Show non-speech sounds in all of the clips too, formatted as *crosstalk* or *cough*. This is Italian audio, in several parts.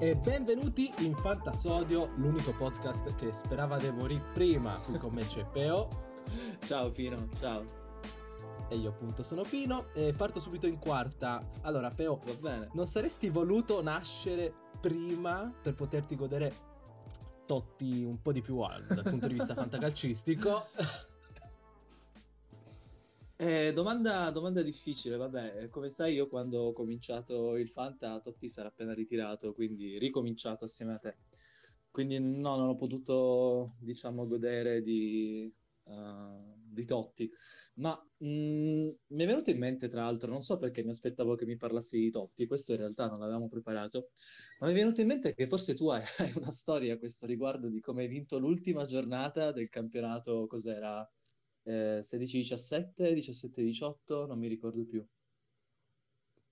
e benvenuti in Fantasodio, l'unico podcast che sperava di morire prima. Qui con me c'è Peo. *laughs* Ciao Pino, ciao. E io appunto sono Pino e parto subito in quarta. Allora Peo, Va bene. non saresti voluto nascere prima per poterti godere Totti un po' di più alto dal punto di vista *laughs* fantacalcistico? *laughs* Eh, domanda, domanda difficile, vabbè, come sai io quando ho cominciato il Fanta Totti sarà appena ritirato, quindi ricominciato assieme a te. Quindi no, non ho potuto, diciamo, godere di, uh, di Totti. Ma mh, mi è venuto in mente, tra l'altro, non so perché mi aspettavo che mi parlassi di Totti, questo in realtà non l'avevamo preparato, ma mi è venuto in mente che forse tu hai *laughs* una storia a questo riguardo di come hai vinto l'ultima giornata del campionato, cos'era? Eh, 16-17, 17-18, non mi ricordo più.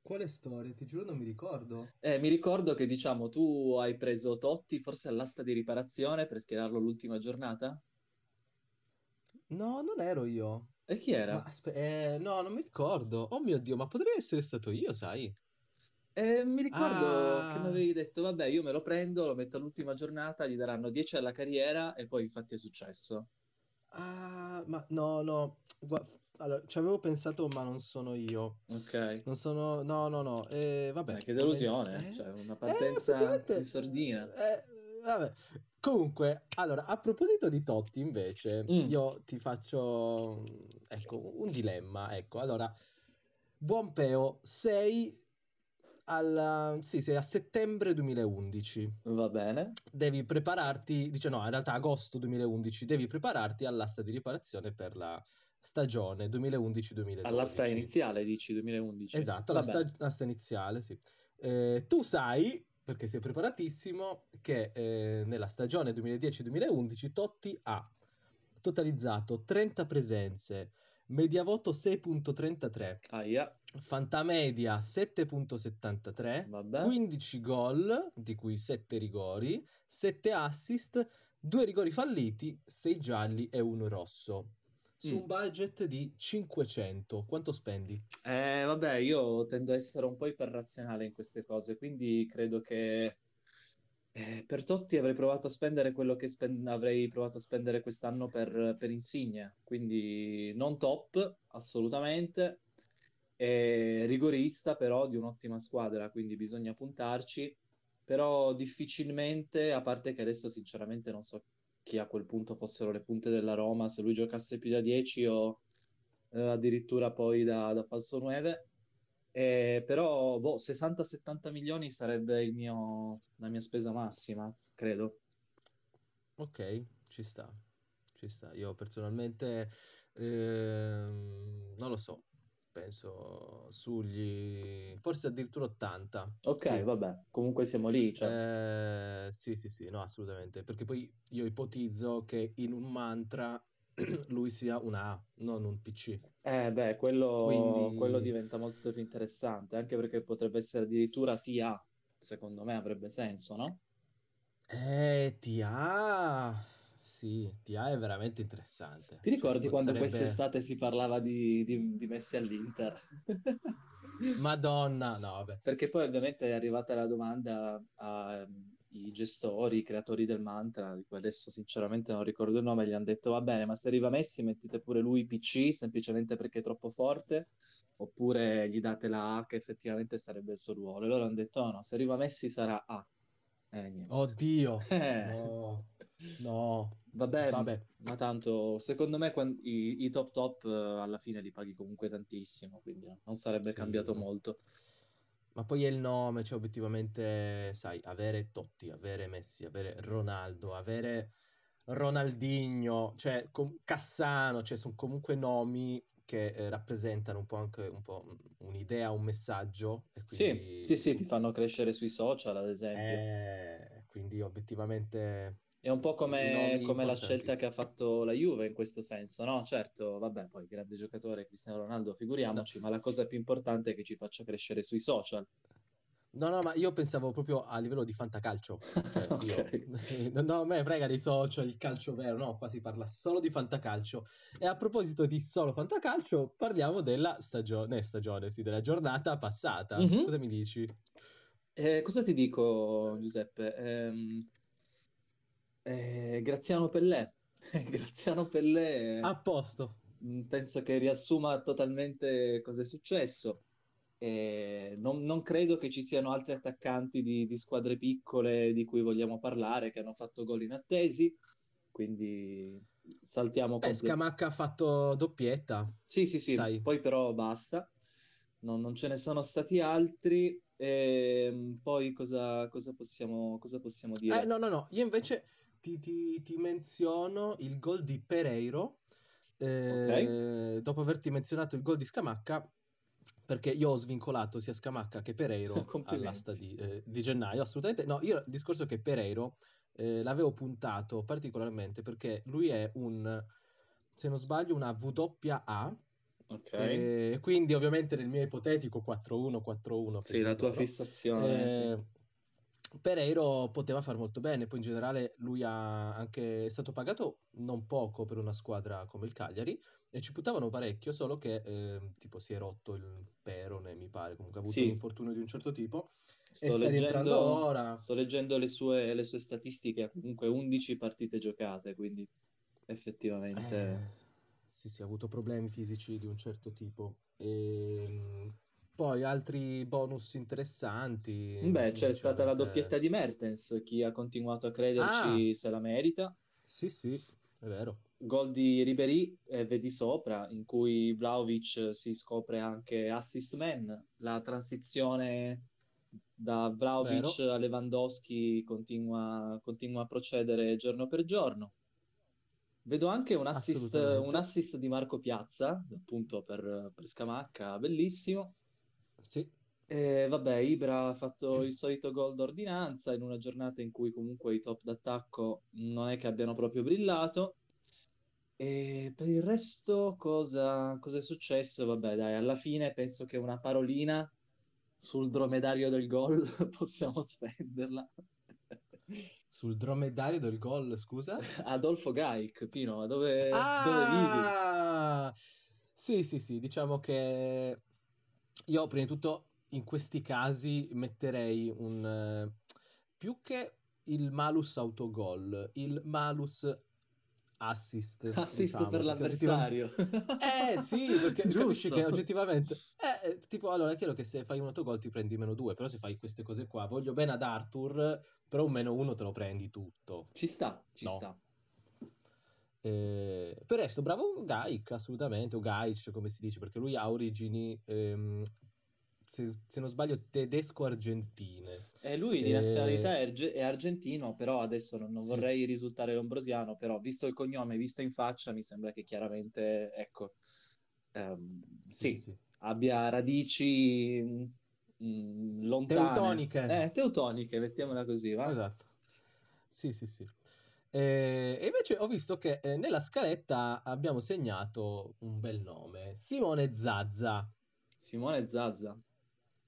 Quale storia? Ti giuro non mi ricordo. Eh, mi ricordo che, diciamo, tu hai preso Totti forse all'asta di riparazione per schierarlo l'ultima giornata? No, non ero io. E chi era? Aspe- eh, no, non mi ricordo. Oh mio Dio, ma potrei essere stato io, sai? Eh, mi ricordo Ah. che mi avevi detto, vabbè, io me lo prendo, lo metto all'ultima giornata, gli daranno 10 alla carriera e poi infatti è successo. Ah, ma no, no. Gua- allora, ci avevo pensato, ma non sono io. Ok. Non sono... No, no, no. Eh, vabbè. Eh, che delusione, Eh? cioè una Eh, partenza effettivamente- in sordina. Eh, vabbè. Comunque, allora, a proposito di Totti, invece, Mm. io ti faccio, ecco, un dilemma. Ecco, allora, buon Peo, sei al, sì, sei a settembre 2011. Va bene. Devi prepararti, dice no, in realtà agosto 2011, devi prepararti all'asta di riparazione per la stagione 2011-2012. All'asta iniziale, dici, 2011. Esatto, la l'asta iniziale, sì. Eh, tu sai, perché sei preparatissimo, che eh, nella stagione 2010-2011 Totti ha totalizzato 30 presenze, media voto 6.33, Aia, fantamedia 7.73, vabbè. 15 gol, di cui 7 rigori, 7 assist, 2 rigori falliti, 6 gialli e 1 rosso. Su Mm. un budget di 500, quanto spendi? Eh, vabbè, io tendo a essere un po' iperrazionale in queste cose, quindi credo che eh, per Totti avrei provato a spendere quello che spen- avrei provato a spendere quest'anno per, per Insigne, quindi non top, assolutamente, rigorista però di un'ottima squadra, quindi bisogna puntarci, però difficilmente, a parte che adesso sinceramente non so chi a quel punto fossero le punte della Roma, se lui giocasse più da 10 o eh, addirittura poi da, da falso 9. Eh, però boh, 60-70 milioni sarebbe il mio, la mia spesa massima, credo. Ok, ci sta, ci sta. Io personalmente ehm, non lo so, penso sugli forse addirittura 80. Ok, Sì. vabbè, comunque siamo lì, cioè, Eh, sì, sì, sì, no, assolutamente. Perché poi io ipotizzo che in un mantra *clears throat* lui sia una A, non un PC. eh, beh, quello, Quindi- quello diventa molto più interessante, anche perché potrebbe essere addirittura TA, secondo me avrebbe senso, no? Eh, TA, sì, TA è veramente interessante. Ti ricordi Cioè, quando sarebbe- quest'estate si parlava di, di, di Messi all'Inter? Madonna, no, vabbè. Perché poi ovviamente è arrivata la domanda ai gestori, i creatori del mantra, di cui adesso sinceramente non ricordo il nome, gli hanno detto va bene, ma se arriva Messi mettete pure lui PC semplicemente perché è troppo forte, oppure gli date la A che effettivamente sarebbe il suo ruolo. E loro hanno detto no, no, se arriva Messi sarà A. Eh. Oddio, *laughs* Eh. no, no, Vabbè, vabbè. ma tanto secondo me quan- i, i top top eh, alla fine li paghi comunque tantissimo, quindi non sarebbe Sì. cambiato molto. Ma poi è il nome, cioè obiettivamente, sai, avere Totti, avere Messi, avere Ronaldo, avere Ronaldinho, cioè com- Cassano, cioè sono comunque nomi che eh, rappresentano un po' anche un po' un'idea, un messaggio e Sì, quindi sì, sì, ti fanno crescere sui social, ad esempio. eh, quindi obiettivamente È un po' come, come la scelta che ha fatto la Juve in questo senso, no? Certo, vabbè, poi grande giocatore Cristiano Ronaldo, figuriamoci, ma la cosa più importante è che ci faccia crescere sui social. No, no, ma io pensavo proprio a livello di fantacalcio. Cioè, *laughs* Ok. *laughs* io... No, a me frega dei social, il calcio vero, no, qua si parla solo di fantacalcio. E a proposito di solo fantacalcio, parliamo della stagione, stagione, sì, della giornata passata. Mhm. Cosa mi dici? Eh, cosa ti dico, Giuseppe? Ehm, eh, Graziano Pellè. *laughs* Graziano Pellè, A posto. mh, penso che riassuma totalmente cosa è successo. E non, non credo che ci siano altri attaccanti di, di squadre piccole di cui vogliamo parlare che hanno fatto gol inattesi, quindi saltiamo Beh. Scamacca ha fatto doppietta, Sì, sì, sì, sai. poi però basta, non, non ce ne sono stati altri. Ehm, poi cosa, cosa possiamo, cosa possiamo Eh, dire? no, no, no, io invece ti, ti- ti menziono il gol di Pereiro, Ok, eh, dopo averti menzionato il gol di Scamacca, perché io ho svincolato sia Scamacca che Pereiro *laughs* all'asta di, eh, di gennaio, assolutamente. No, io il discorso è che Pereiro eh, l'avevo puntato particolarmente perché lui è un, se non sbaglio, una WAA, Ok, e quindi ovviamente nel mio ipotetico 4-1, 4-1 per sì, il la tua futuro, fissazione, sì. Pereiro poteva far molto bene, poi in generale lui ha anche, è stato pagato non poco per una squadra come il Cagliari e ci puntavano parecchio, solo che eh, tipo si è rotto il perone, mi pare, comunque ha avuto un Sì, infortunio di un certo tipo e sto sta rientrando leggendo, ora. sto leggendo le sue, le sue statistiche, comunque 11 partite giocate, quindi effettivamente... Eh, sì, sì, ha avuto problemi fisici di un certo tipo. E, poi altri bonus interessanti, Beh, c'è stata la doppietta di Mertens, chi ha continuato a Ah, crederci se la merita. sì, sì, è vero. Gol di Ribéry, eh, vedi sopra, in cui Vlahovic si scopre anche assist man. La transizione da Vlahovic Vero, a Lewandowski continua, continua a procedere giorno per giorno. Vedo anche un assist, un assist di Marco Piazza, appunto per, per Scamacca, bellissimo. Sì. E vabbè, Ibra ha fatto il solito gol d'ordinanza in una giornata in cui comunque i top d'attacco non è che abbiano proprio brillato. E per il resto, cosa, cosa è successo? Vabbè, dai, alla fine penso che una parolina sul dromedario del gol *laughs* possiamo spenderla. Sul dromedario del gol, scusa? *laughs* Adolfo Gaik, Pino, dove, dove vivi? Ah! Sì, sì, sì, diciamo che io prima di tutto in questi casi metterei un eh, più che il malus autogol, il malus assist, Assist per diciamo, oggettivamente l'avversario. *laughs* eh sì, perché *laughs* capisci che oggettivamente eh, eh, tipo allora è chiaro che se fai un autogol ti prendi meno due, però se fai queste cose qua, voglio bene ad Arthur, però un meno uno te lo prendi tutto. Ci sta, ci No. sta. Eh, per resto, bravo Gaik, assolutamente, o Gaic come si dice, perché lui ha origini, ehm, se, se non sbaglio, tedesco-argentine. E lui di Eh, nazionalità è, arge- è argentino, però adesso non, non sì, vorrei risultare lombrosiano, però visto il cognome, visto in faccia, mi sembra che chiaramente, ecco, ehm, sì, sì, sì. abbia radici mm, lontane, Teutoniche, eh, teutoniche, mettiamola così, va? esatto. Sì, sì, sì. Eh, e invece ho visto che eh, nella scaletta abbiamo segnato un bel nome, Simone Zazza. Simone Zazza.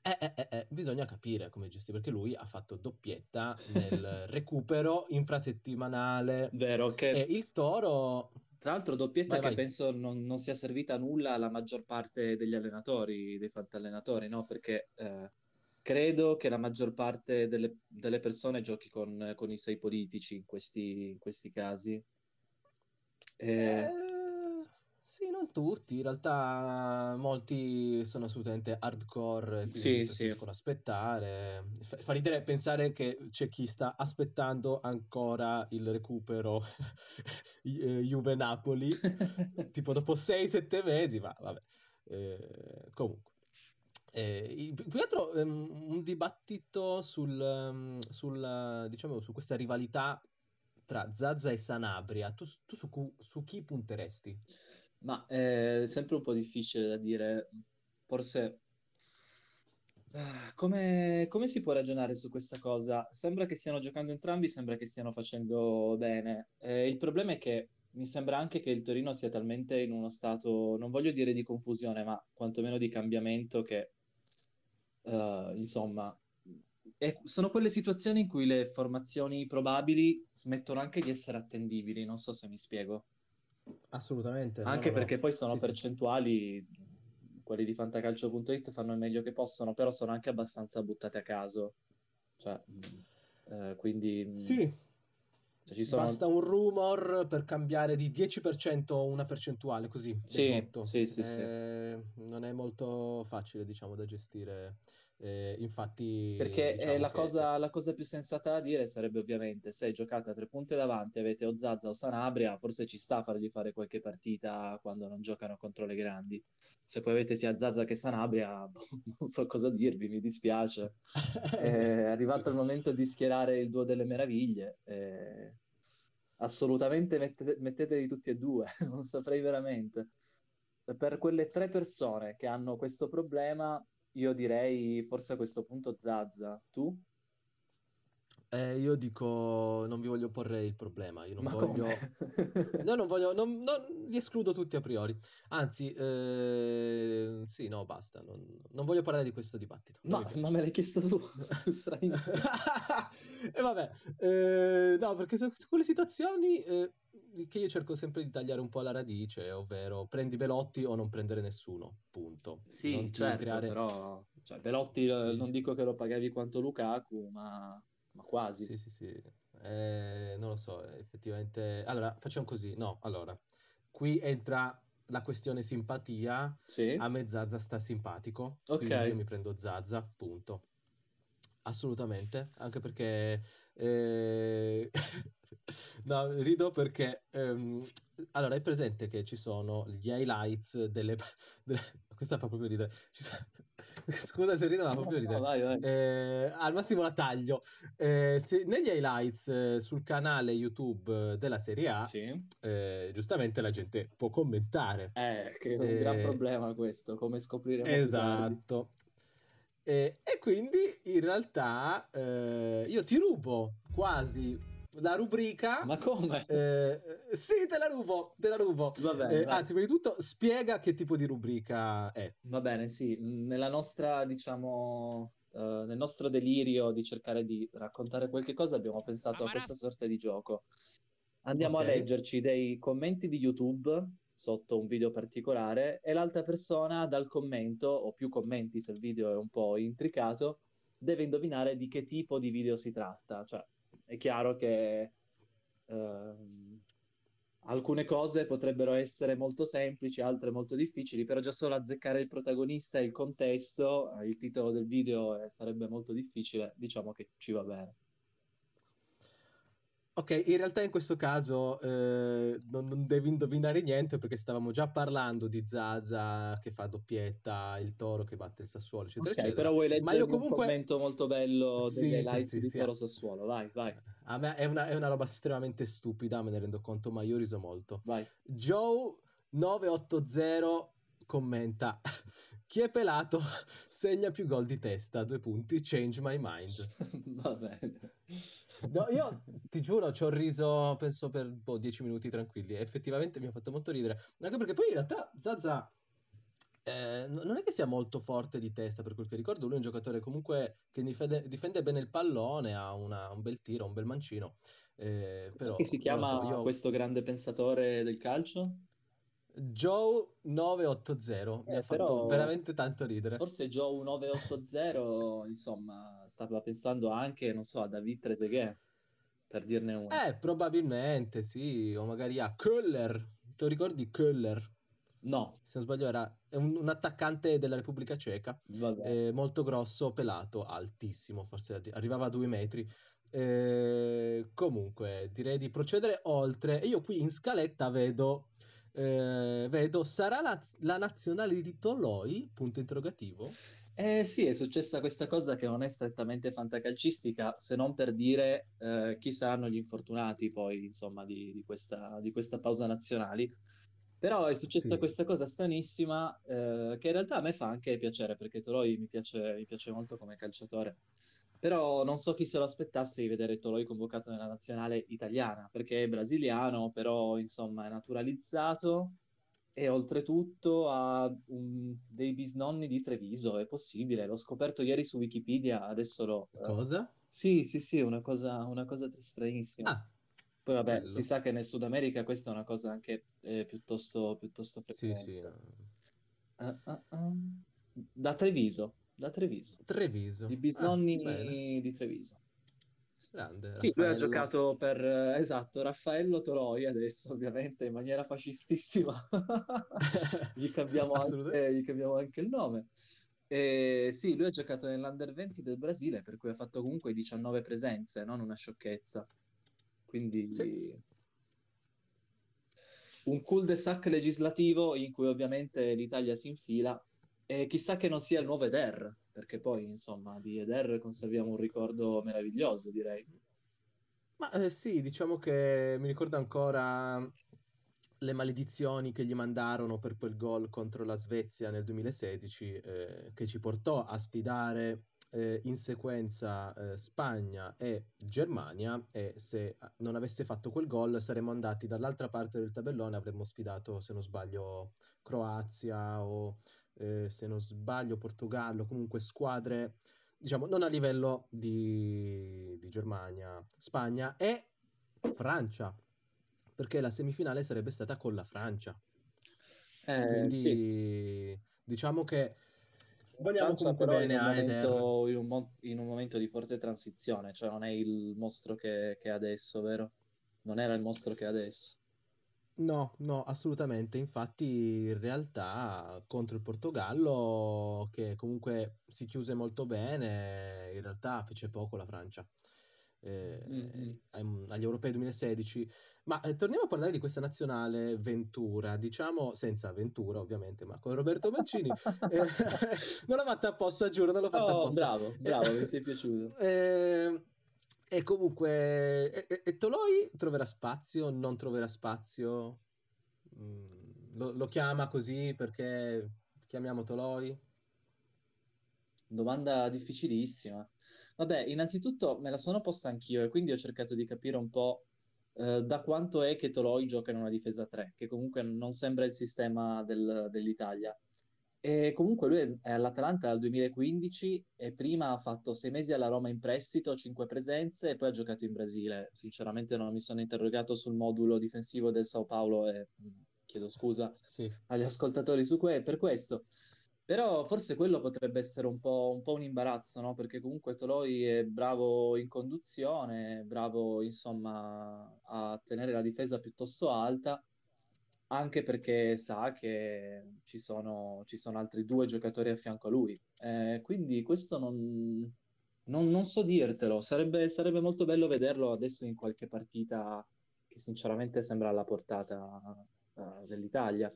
Eh, eh, eh, eh, bisogna capire come gestire, perché lui ha fatto doppietta nel *laughs* recupero infrasettimanale Vero, e che il Toro... tra l'altro doppietta Vai, che vai. penso non, non sia servita a nulla alla maggior parte degli allenatori, dei fantallenatori, no? Perché credo che la maggior parte delle, delle persone giochi con, con i sei politici in questi, in questi casi. E- Eh, sì, non tutti, in realtà molti sono assolutamente hardcore sì, sì, preferiscono aspettare. Fa, fa ridere pensare che c'è chi sta aspettando ancora il recupero *laughs* eh, Juve-Napoli, *laughs* tipo dopo 6-7 mesi, ma vabbè. Eh, comunque. Eh, più che altro ehm, un dibattito sul, ehm, sul, diciamo, su questa rivalità tra Zaza e Sanabria. Tu, tu su, su chi punteresti? Ma è sempre un po' difficile da dire. Forse Ah, Come, come si può ragionare su questa cosa? Sembra che stiano giocando entrambi, sembra che stiano facendo bene. Eh, il problema è che mi sembra anche che il Torino sia talmente in uno stato, non voglio dire di confusione, ma quantomeno di cambiamento che, eh, insomma, è- sono quelle situazioni in cui le formazioni probabili smettono anche di essere attendibili. Non so se mi spiego. Assolutamente, Anche no, perché no. poi sono Sì, sì. percentuali, quelli di fantacalcio.it fanno il meglio che possono, però sono anche abbastanza buttate a caso. Cioè, mh, eh, quindi mh, Sì, cioè, ci sono... basta un rumor per cambiare di 10% una percentuale, così, Sì, sì, sì, sì. Eh, non è molto facile, diciamo, da gestire. Eh, infatti, Perché eh, diciamo la che... cosa, la cosa più sensata da dire sarebbe ovviamente se giocate a tre punte davanti, avete o Zaza o Sanabria, forse ci sta a fargli fare qualche partita quando non giocano contro le grandi. Se poi avete sia Zaza che Sanabria, *laughs* non so cosa dirvi, mi dispiace. *laughs* È arrivato Sì. il momento di schierare il duo delle meraviglie. eh, assolutamente mettete, mettetevi tutti e due, *laughs* non saprei veramente. Per quelle tre persone che hanno questo problema, io direi forse a questo punto Zazza. Tu? Eh, io dico, non vi voglio porre il problema, io non Ma voglio... *laughs* No, non voglio, non, non- li escludo tutti a priori. Anzi, eh, sì, no, basta, non, non voglio parlare di questo dibattito, No, piace. ma me l'hai chiesto tu. *laughs* Stranissimo. E vabbè, eh, no, perché su, su quelle situazioni eh, che io cerco sempre di tagliare un po' alla radice, ovvero prendi Belotti o non prendere nessuno, punto. Sì, Non certo, creare... però cioè, Belotti eh, Sì, sì, non sì. dico che lo pagavi quanto Lukaku, ma, ma quasi. Sì, sì, sì. Eh, non lo so, effettivamente... Allora, facciamo così. No, allora, qui entra la questione simpatia. Sì? A me Zaza sta simpatico, Ok. quindi io mi prendo Zaza, punto. Assolutamente, anche perché... eh, *laughs* No, rido perché... ehm, Allora, hai presente che ci sono gli highlights delle... delle- Questa fa proprio ridere. Sono- *laughs* Scusa se rido, ma fa No, proprio no, ridere. vai, vai. Eh, al massimo la taglio. Eh, se- negli highlights eh, sul canale YouTube della Serie A, Sì? eh, giustamente la gente può commentare. Eh, che è un gran Eh, problema questo, come tardi. Esatto. E, e quindi in realtà eh, io ti rubo quasi la rubrica. Ma come? Eh, sì, te la rubo, te la rubo. Va bene, Eh, anzi, prima di tutto, spiega che tipo di rubrica è. Va bene, sì, nella nostra, diciamo, eh, nel nostro delirio di cercare di raccontare qualche cosa, abbiamo pensato a questa sorta di gioco. Andiamo a Ok. leggerci dei commenti di YouTube sotto un video particolare e l'altra persona dal commento, o più commenti se il video è un po' intricato, deve indovinare di che tipo di video si tratta. Cioè, è chiaro che ehm, alcune cose potrebbero essere molto semplici, altre molto difficili, però già solo azzeccare il protagonista e il contesto, eh, il titolo del video eh, sarebbe molto difficile, diciamo che ci va bene. Ok, in realtà in questo caso eh, non, non devi indovinare niente perché stavamo già parlando di Zaza che fa doppietta, il Toro che batte il Sassuolo, eccetera, Ok, eccetera. però vuoi Ma io leggermi un comunque... commento molto bello degli Sì, sì, sì, di sì. Toro Sassuolo? Vai, vai, A me è una, è una roba estremamente stupida, me ne rendo conto, ma io riso molto. vai. Joe980 commenta: Chi è pelato segna più gol di testa. Due punti, change my mind. *laughs* Va bene. No, io ti giuro, ci ho riso, penso per boh, 10 minuti tranquilli. Effettivamente mi ha fatto molto ridere. Anche perché poi in realtà Zaza eh, non è che sia molto forte di testa, per quel che ricordo. Lui è un giocatore comunque che difende, difende bene il pallone, ha una- un bel tiro, un bel mancino. Eh, però Che si chiama so, io... questo grande pensatore del calcio? Joe980 mi Eh, ha fatto veramente tanto ridere. forse Joe 980, *laughs* insomma, stava pensando anche, non so, a David Trezeguet, per dirne uno. Eh, probabilmente sì, o magari a Köller. Te lo ricordi Köller? No, Se non sbaglio era un, un attaccante della Repubblica Ceca, eh, molto grosso, pelato, altissimo, forse arri- arrivava a due metri. Eh, comunque, direi di procedere oltre. E io qui in scaletta vedo, eh, vedo sarà la, la nazionale di Toloi? Punto interrogativo. Eh sì, è successa questa cosa che non è strettamente fantacalcistica, se non per dire eh, chi saranno gli infortunati poi, insomma, di, di questa, di questa pausa nazionali. Però è successa Sì. questa cosa stranissima eh, che in realtà a me fa anche piacere perché Toloi mi piace, mi piace molto come calciatore. Però non so chi se lo aspettasse di vedere Toloi convocato nella nazionale italiana perché è brasiliano, però insomma è naturalizzato e oltretutto ha un- dei bisnonni di Treviso. È possibile, l'ho scoperto ieri su Wikipedia, adesso lo... eh, Cosa? Sì, sì, sì, una cosa, una cosa stranissima. Ah, Poi vabbè, bello. si sa che nel Sud America questa è una cosa anche eh, piuttosto, piuttosto Sì, frequente. sì. Ah, ah, ah. Da Treviso. da Treviso. Treviso. I bisnonni ah, di Treviso. Grande, sì, lui ha giocato per, esatto, Raffaello Toloi adesso, ovviamente, in maniera fascistissima. *laughs* gli, cambiamo anche, gli cambiamo anche il nome. E sì, lui ha giocato nell'Under 20 del Brasile, per cui ha fatto comunque 19 presenze, non una sciocchezza. Quindi sì. un cul-de-sac legislativo in cui ovviamente l'Italia si infila e chissà che non sia il nuovo Eder, perché poi insomma di Eder conserviamo un ricordo meraviglioso, direi. Ma eh, sì, diciamo che mi ricordo ancora le maledizioni che gli mandarono per quel gol contro la Svezia nel 2016, eh, che ci portò a sfidare eh, in sequenza eh, Spagna e Germania e se non avesse fatto quel gol saremmo andati dall'altra parte del tabellone, avremmo sfidato, se non sbaglio, Croazia o eh, se non sbaglio Portogallo, comunque squadre, diciamo, non a livello di, di Germania, Spagna e Francia perché la semifinale sarebbe stata con la Francia. Eh, Quindi sì. diciamo che vogliamo Francia, comunque bene in a momento, in, un mo- in un momento di forte transizione, cioè non è il mostro che, che è adesso, vero? Non era il mostro che è adesso. No, no, assolutamente. Infatti, in realtà contro il Portogallo, che comunque si chiuse molto bene, in realtà fece poco la Francia eh, mm-hmm. agli europei 2016. Ma eh, torniamo a parlare di questa nazionale Ventura, diciamo senza Ventura ovviamente, ma con Roberto Mancini. *laughs* eh, *laughs* non l'ho fatta apposta, giuro, non l'ho fatta oh, apposta. Bravo, bravo, mi sei piaciuto. *laughs* Eh, e comunque, e, e, Toloi troverà spazio, non troverà spazio? Mm, lo, lo chiama così perché chiamiamo Toloi? Domanda difficilissima. Vabbè, innanzitutto me la sono posta anch'io e quindi ho cercato di capire un po' eh, da quanto è che Toloi gioca in una difesa 3, che comunque non sembra il sistema del, dell'Italia. E comunque lui è all'Atalanta dal 2015 e prima ha fatto sei mesi alla Roma in prestito, cinque presenze e poi ha giocato in Brasile. Sinceramente non mi sono interrogato sul modulo difensivo del Sao Paulo e mm, chiedo scusa sì. agli ascoltatori su que- per questo. Però forse quello potrebbe essere un po', un, po un imbarazzo, no? Perché comunque Toloi è bravo in conduzione, bravo insomma a tenere la difesa piuttosto alta, anche perché sa che ci sono, ci sono altri due giocatori a fianco a lui. Eh, quindi questo non, non, non so dirtelo, sarebbe, sarebbe molto bello vederlo adesso in qualche partita che sinceramente sembra alla portata uh, dell'Italia.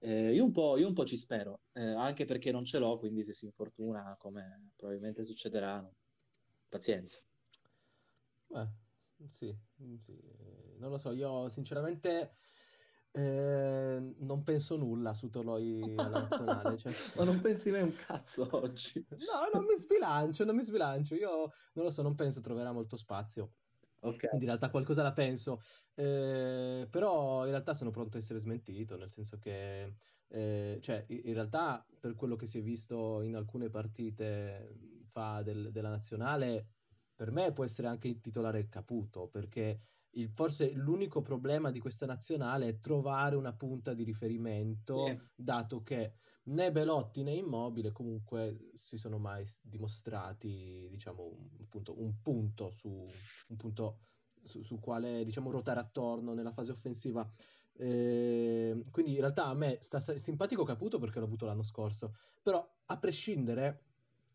Eh, io, un io, un po', ci spero, eh, anche perché non ce l'ho, quindi se si infortuna, come probabilmente succederà, no? pazienza. Beh, sì, sì, non lo so, io sinceramente eh, non penso nulla su Toloi *laughs* alla nazionale. Cioè... Ma non pensi mai un cazzo oggi? No, non mi sbilancio, non mi sbilancio. Io non lo so, non penso troverà molto spazio. Okay. Quindi in realtà qualcosa la penso, eh, però in realtà sono pronto a essere smentito, nel senso che eh, cioè, in realtà per quello che si è visto in alcune partite fa del, della nazionale, per me può essere anche il titolare Caputo, perché il, forse l'unico problema di questa nazionale è trovare una punta di riferimento, sì. dato che né Belotti né Immobile comunque si sono mai dimostrati, diciamo, un, punto, un punto su un punto su, su quale diciamo ruotare attorno nella fase offensiva. Eh, quindi in realtà a me sta simpatico Caputo perché l'ho avuto l'anno scorso, però a prescindere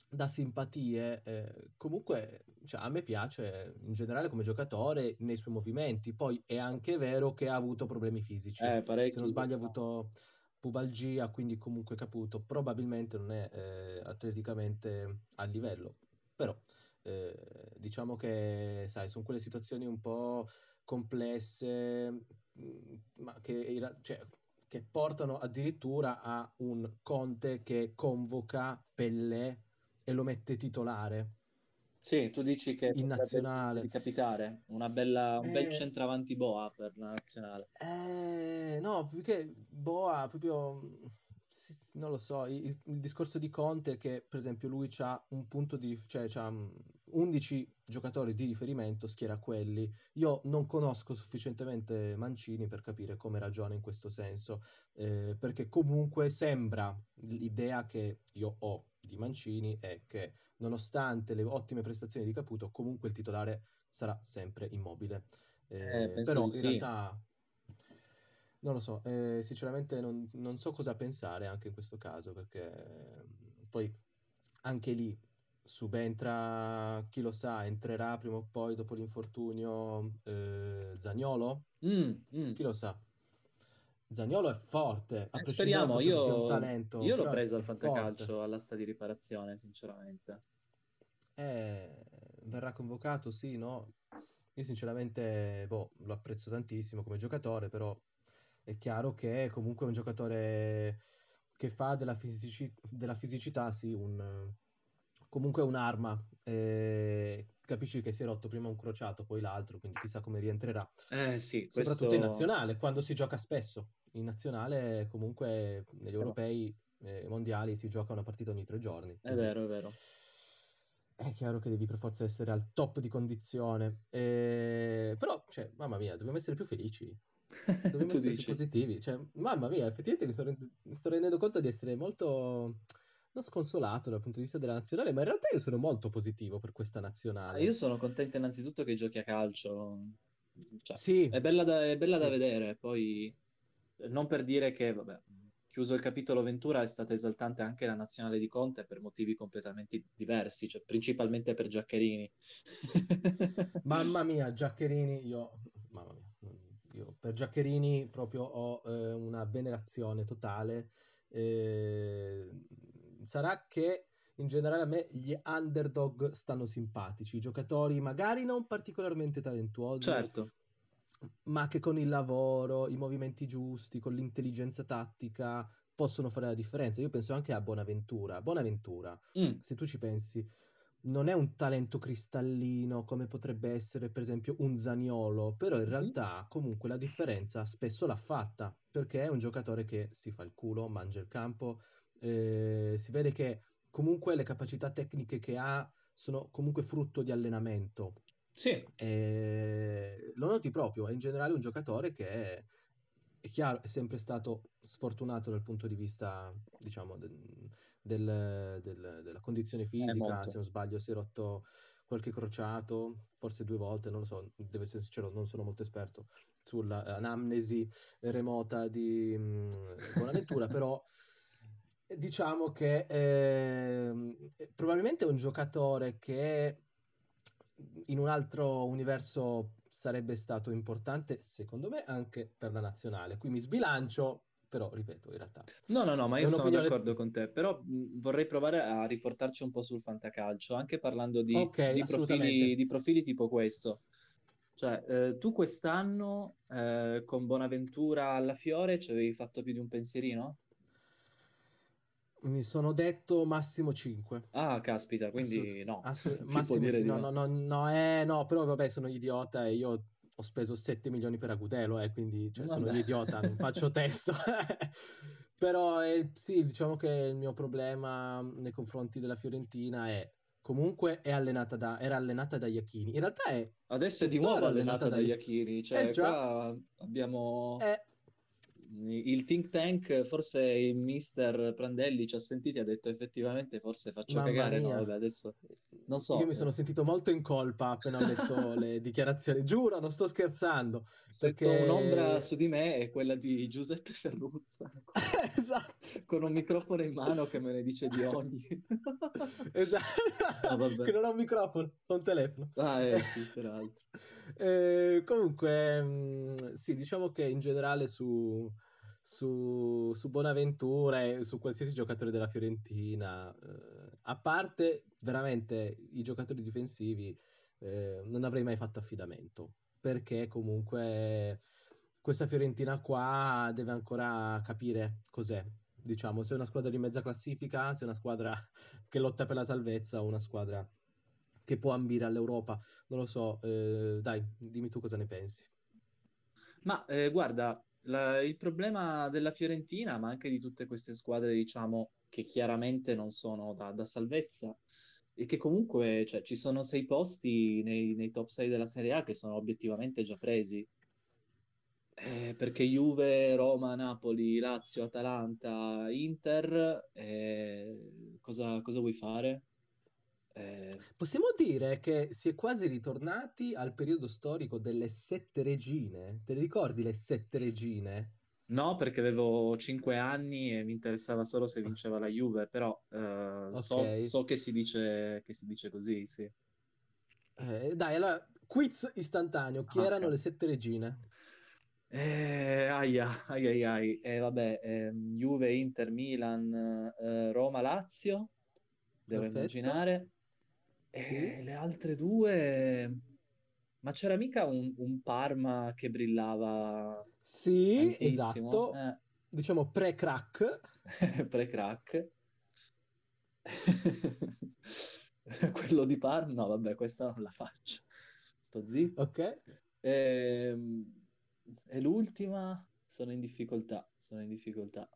da simpatie, eh, comunque cioè, a me piace in generale come giocatore nei suoi movimenti, poi è anche vero che ha avuto problemi fisici, eh, se non sbaglio ha avuto pubalgia, quindi comunque Caputo probabilmente non è eh, atleticamente a livello, però eh, diciamo che sai, sono quelle situazioni un po' complesse, mm, ma che, cioè, che portano addirittura a un Conte che convoca Pelle e lo mette titolare. Sì, tu dici che in nazionale. di capitare. Una bella, un eh, bel centravanti Boa per la nazionale. Eh, no, perché Boa proprio non lo so, il, il, discorso di Conte è che per esempio lui ha un punto di cioè ha 11 giocatori di riferimento, schiera quelli. Io non conosco sufficientemente Mancini per capire come ragiona in questo senso, eh, perché comunque sembra l'idea che io ho di Mancini è che nonostante le ottime prestazioni di Caputo, comunque il titolare sarà sempre immobile. Eh, Eh, però in sì. realtà non lo so, eh, sinceramente non, non so cosa pensare anche in questo caso, perché eh, poi anche lì subentra, chi lo sa, entrerà prima o poi dopo l'infortunio eh, Zaniolo? Mm, mm. Chi lo sa? Zaniolo è forte, a Eh, prescindere dal speriamo, fatto che sia un io, talento, io l'ho però preso è al forte. fantacalcio all'asta di riparazione, sinceramente. Eh, verrà convocato, sì, no? Io sinceramente, boh, lo apprezzo tantissimo come giocatore, però è chiaro che è comunque un giocatore che fa della fisici- della fisicità, sì, un, comunque un'arma. Eh, capisci che si è rotto prima un crociato, poi l'altro, quindi chissà come rientrerà. Eh sì, Soprattutto in questo... nazionale, quando si gioca spesso. In nazionale, comunque, negli europei, eh, mondiali, si gioca una partita ogni tre giorni. È quindi vero, è vero. è chiaro che devi per forza essere al top di condizione. Eh, però, cioè, mamma mia, dobbiamo essere più felici. *laughs* Dobbiamo essere dici? positivi. Cioè, mamma mia, effettivamente mi sto, rend- mi sto rendendo conto di essere molto, non sconsolato dal punto di vista della nazionale, ma in realtà io sono molto positivo per questa Ah, Io nazionale. sono contento innanzitutto che giochi a calcio. Cioè, Sì, è bella da, è bella da sì. vedere. Poi, non per dire che, vabbè, chiuso il capitolo Ventura, è stata esaltante anche la nazionale di Conte per motivi completamente diversi, cioè principalmente per Giaccherini. Mamma *laughs* mia, Giaccherini, io, mamma mia, io per Giaccherini proprio ho eh, una venerazione totale. Eh, sarà che in generale a me gli underdog stanno simpatici, i giocatori magari non particolarmente talentuosi, Certo, ma che con il lavoro, i movimenti giusti, con l'intelligenza tattica possono fare la differenza. Io penso anche a Bonaventura. Bonaventura, Mm, se tu ci pensi, non è un talento cristallino come potrebbe essere, per esempio, un Zaniolo, però in realtà comunque la differenza spesso l'ha fatta, perché è un giocatore che si fa il culo, mangia il campo, eh, si vede che comunque le capacità tecniche che ha sono comunque frutto di allenamento. Sì, E lo noti proprio, è in generale un giocatore che è, è chiaro, è sempre stato sfortunato dal punto di vista, diciamo, del- del- del- della condizione è fisica. Se non sbaglio, si è rotto qualche crociato, forse due volte, non lo so, devo essere sincero, non sono molto esperto sull'anamnesi remota di mm, Bonaventura, però *laughs* diciamo che ehm, probabilmente è un giocatore che in un altro universo sarebbe stato importante, secondo me, anche per la nazionale. Qui mi sbilancio, però ripeto, in realtà No, no, no, ma io sono un'opinione. d'accordo con te, però mh, vorrei provare a riportarci un po' sul fantacalcio, anche parlando di, Ok, di profili, di profili tipo questo. Cioè, eh, tu quest'anno eh, con Bonaventura alla Fiore ci avevi fatto più di un pensierino? Mi sono detto massimo 5. Ah, caspita, quindi no, *laughs* si può massimo sì, no, no. no, no, no, eh, no, però vabbè, sono idiota e io ho speso 7 milioni per Agudelo, eh, quindi cioè, sono Vabbè. l'idiota, non faccio *laughs* testo. *laughs* Però eh, sì, diciamo che il mio problema nei confronti della Fiorentina è comunque è allenata da, era allenata da Iachini. In realtà è Adesso è di nuovo allenata da da Iachini, Eh cioè già, qua abbiamo è il think tank, forse il mister Prandelli ci ha sentiti e ha detto effettivamente forse faccio Mamma cagare, no, mia, vabbè, adesso non io so, mi sono sentito molto in colpa appena ho letto *laughs* le dichiarazioni. Giuro, non sto scherzando, sento un'ombra perché su di me è quella di Giuseppe Ferruzza *laughs* esatto, con un microfono in mano che me ne dice di ogni. *laughs* esatto, Ah, che non ha un microfono, ha un telefono. Ah, eh sì, peraltro. Eh, comunque, mh, sì, diciamo che in generale su, su, su Bonaventura e su qualsiasi giocatore della Fiorentina, eh, a parte veramente i giocatori difensivi, eh, non avrei mai fatto affidamento, perché comunque questa Fiorentina qua deve ancora capire cos'è. Diciamo, se è una squadra di mezza classifica, se è una squadra *laughs* che lotta per la salvezza o una squadra che può ambire all'Europa. Non lo so, eh, dai, dimmi tu cosa ne pensi. Ma eh, guarda, la- il problema della Fiorentina, ma anche di tutte queste squadre, diciamo, che chiaramente non sono da, da salvezza, è che comunque cioè, ci sono sei posti nei, nei top 6 della Serie A che sono obiettivamente già presi. Eh, perché Juve, Roma, Napoli, Lazio, Atalanta, Inter, eh, cosa, cosa vuoi fare? Eh, Possiamo dire che si è quasi ritornati al periodo storico delle sette regine. Te le ricordi le sette regine? no, perché avevo 5 anni e mi interessava solo se vinceva la Juve, però eh, so, Ok. so che si dice, che si dice così, sì. Eh, dai, allora, quiz istantaneo. Chi Ah, erano le cazzo. sette regine? Eh, aia, ai ai ai. Eh, vabbè, ehm, Juve, Inter, Milan, eh, Roma, Lazio, devo Perfetto. immaginare. E Sì. le altre due... Ma c'era mica un, un Parma che brillava Sì, tantissimo? esatto. Diciamo pre-crack. Eh, *laughs* pre-crack. *laughs* Quello di Parma? No, vabbè, questa non la faccio. Sto zitto. Ok. Ehm, E, l'ultima? Sono in difficoltà, sono in difficoltà.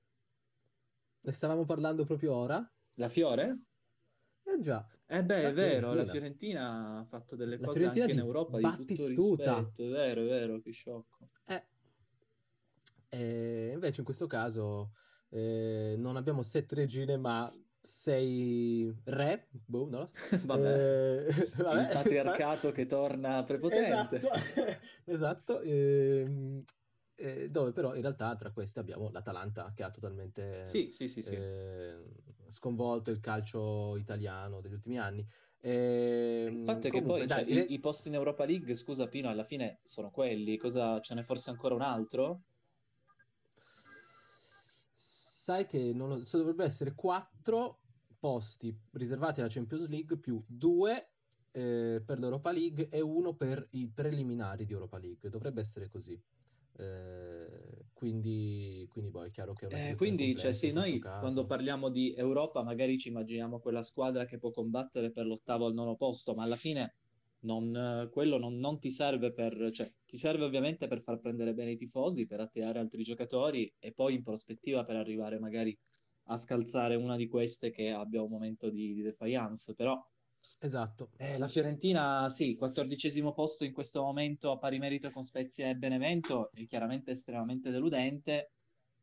Ne stavamo parlando proprio ora. La Fiore? Eh già. Eh beh, La è vero, la Fiorentina. Fiorentina ha fatto delle La cose Fiorentina anche in Europa di tutto Battistuta. rispetto, è vero, è vero, che sciocco. Eh. E invece in questo caso eh, non abbiamo sette regine, ma sei re. Boh, non lo so. *laughs* Vabbè, Eh, *laughs* vabbè. il patriarcato *laughs* che torna prepotente. Esatto, esatto. ehm, eh, dove però in realtà tra queste abbiamo l'Atalanta che ha totalmente Sì, sì, sì, eh, sconvolto il calcio italiano degli ultimi anni. Ehm, Il fatto è che comunque, poi dai, cioè, dire- i, posti in Europa League, scusa Pino, alla fine sono quelli. Cosa ce n'è forse ancora un altro? sai che non lo- so, dovrebbe essere quattro posti riservati alla Champions League più due eh, per l'Europa League e uno per i preliminari di Europa League. Dovrebbe essere così. Eh, quindi, quindi boh, è chiaro che è Eh, quindi, cioè, sì, noi caso. quando parliamo di Europa magari ci immaginiamo quella squadra che può combattere per l'ottavo al nono posto, ma alla fine non, quello non, non ti serve per, cioè, ti serve ovviamente per far prendere bene i tifosi, per attirare altri giocatori e poi in prospettiva per arrivare magari a scalzare una di queste che abbia un momento di, di defiance, però Esatto. eh, la Fiorentina, sì, quattordicesimo posto in questo momento a pari merito con Spezia e Benevento, è chiaramente estremamente deludente,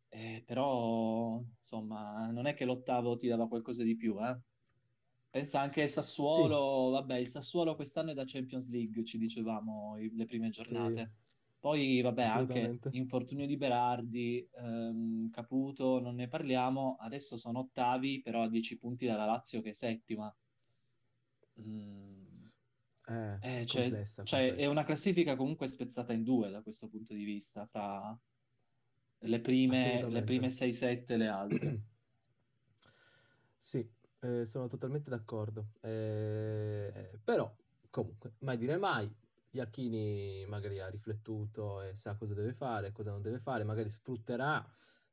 eh, però insomma non è che l'ottavo ti dava qualcosa di più, eh. Pensa anche al Sassuolo, vabbè, il Sassuolo quest'anno è da Champions League, ci dicevamo i- le prime giornate. Poi, vabbè, anche infortunio di Berardi, ehm, Caputo, non ne parliamo. Adesso sono ottavi, però a 10 punti dalla Lazio che è settima. Mm, Eh, eh, cioè, complessa, cioè, è complessa. una classifica comunque spezzata in due da questo punto di vista, fra le prime, le prime 6-7 e le altre. *clears throat* Sì, eh, sono totalmente d'accordo. Eh, però, comunque, mai dire mai. Iachini magari ha riflettuto e sa cosa deve fare, cosa non deve fare, magari sfrutterà,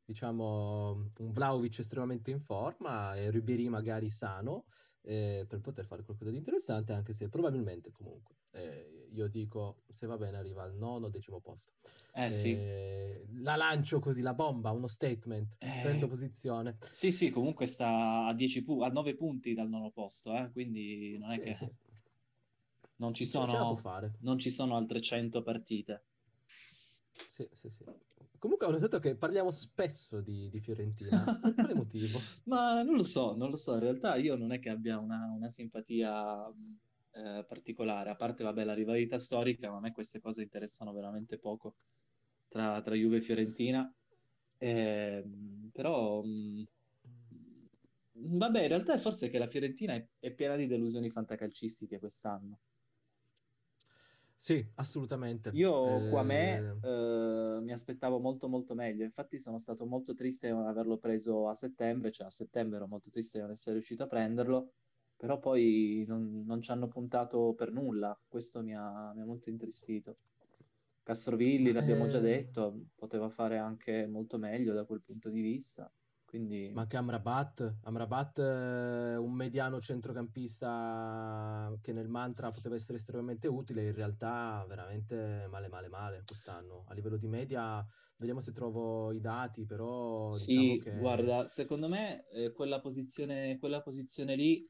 diciamo, un Vlahovic estremamente in forma e Ribéry magari sano eh, per poter fare qualcosa di interessante, anche se probabilmente comunque, eh, io dico, se va bene arriva al nono, decimo posto. Eh sì, Eh, la lancio così, la bomba, uno statement, prendo Eh, posizione. sì, sì, comunque sta a 10 pu- a 9 punti dal nono posto, eh, quindi non è Sì, che sì. non ci sono, non ci sono altre 100 partite. Sì, sì, sì. Comunque ho notato che parliamo spesso di, di Fiorentina. Per quale motivo? *laughs* Ma non lo so, non lo so, in realtà io non è che abbia una, una simpatia eh, particolare, a parte, vabbè, la rivalità storica, ma a me queste cose interessano veramente poco tra, tra Juve e Fiorentina. Ehm, però, mh, vabbè, in realtà forse che la Fiorentina è, è piena di delusioni fantacalcistiche quest'anno. Sì, assolutamente. Io qua me Eh, eh, mi aspettavo molto molto meglio, infatti sono stato molto triste di non averlo preso a settembre, cioè a settembre ero molto triste di non essere riuscito a prenderlo, però poi non, non ci hanno puntato per nulla, questo mi ha, mi ha molto intristito. Castrovilli, l'abbiamo già eh, detto, poteva fare anche molto meglio da quel punto di vista, quindi ma anche Amrabat. Amrabat, eh, un mediano centrocampista che nel mantra poteva essere estremamente utile, in realtà veramente male, male, male quest'anno. A livello di media, vediamo se trovo i dati, però diciamo Sì, che... guarda, secondo me eh, quella posizione, quella posizione lì,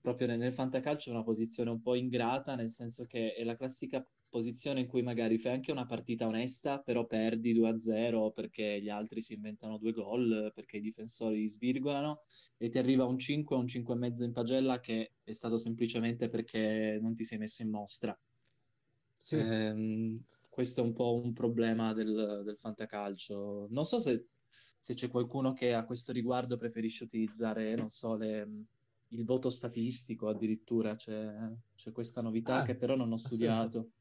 proprio nel, nel fantacalcio, è una posizione un po' ingrata, nel senso che è la classica posizione in cui magari fai anche una partita onesta, però perdi 2-0 perché gli altri si inventano due gol, perché i difensori svirgolano e ti arriva un 5 o un 5,5 in pagella che è stato semplicemente perché non ti sei messo in mostra. Sì. Ehm, questo è un po' un problema del, del fantacalcio. Non so se, se, c'è qualcuno che a questo riguardo preferisce utilizzare, non so, le, il voto statistico addirittura, c'è, c'è questa novità ah, che però non ho studiato.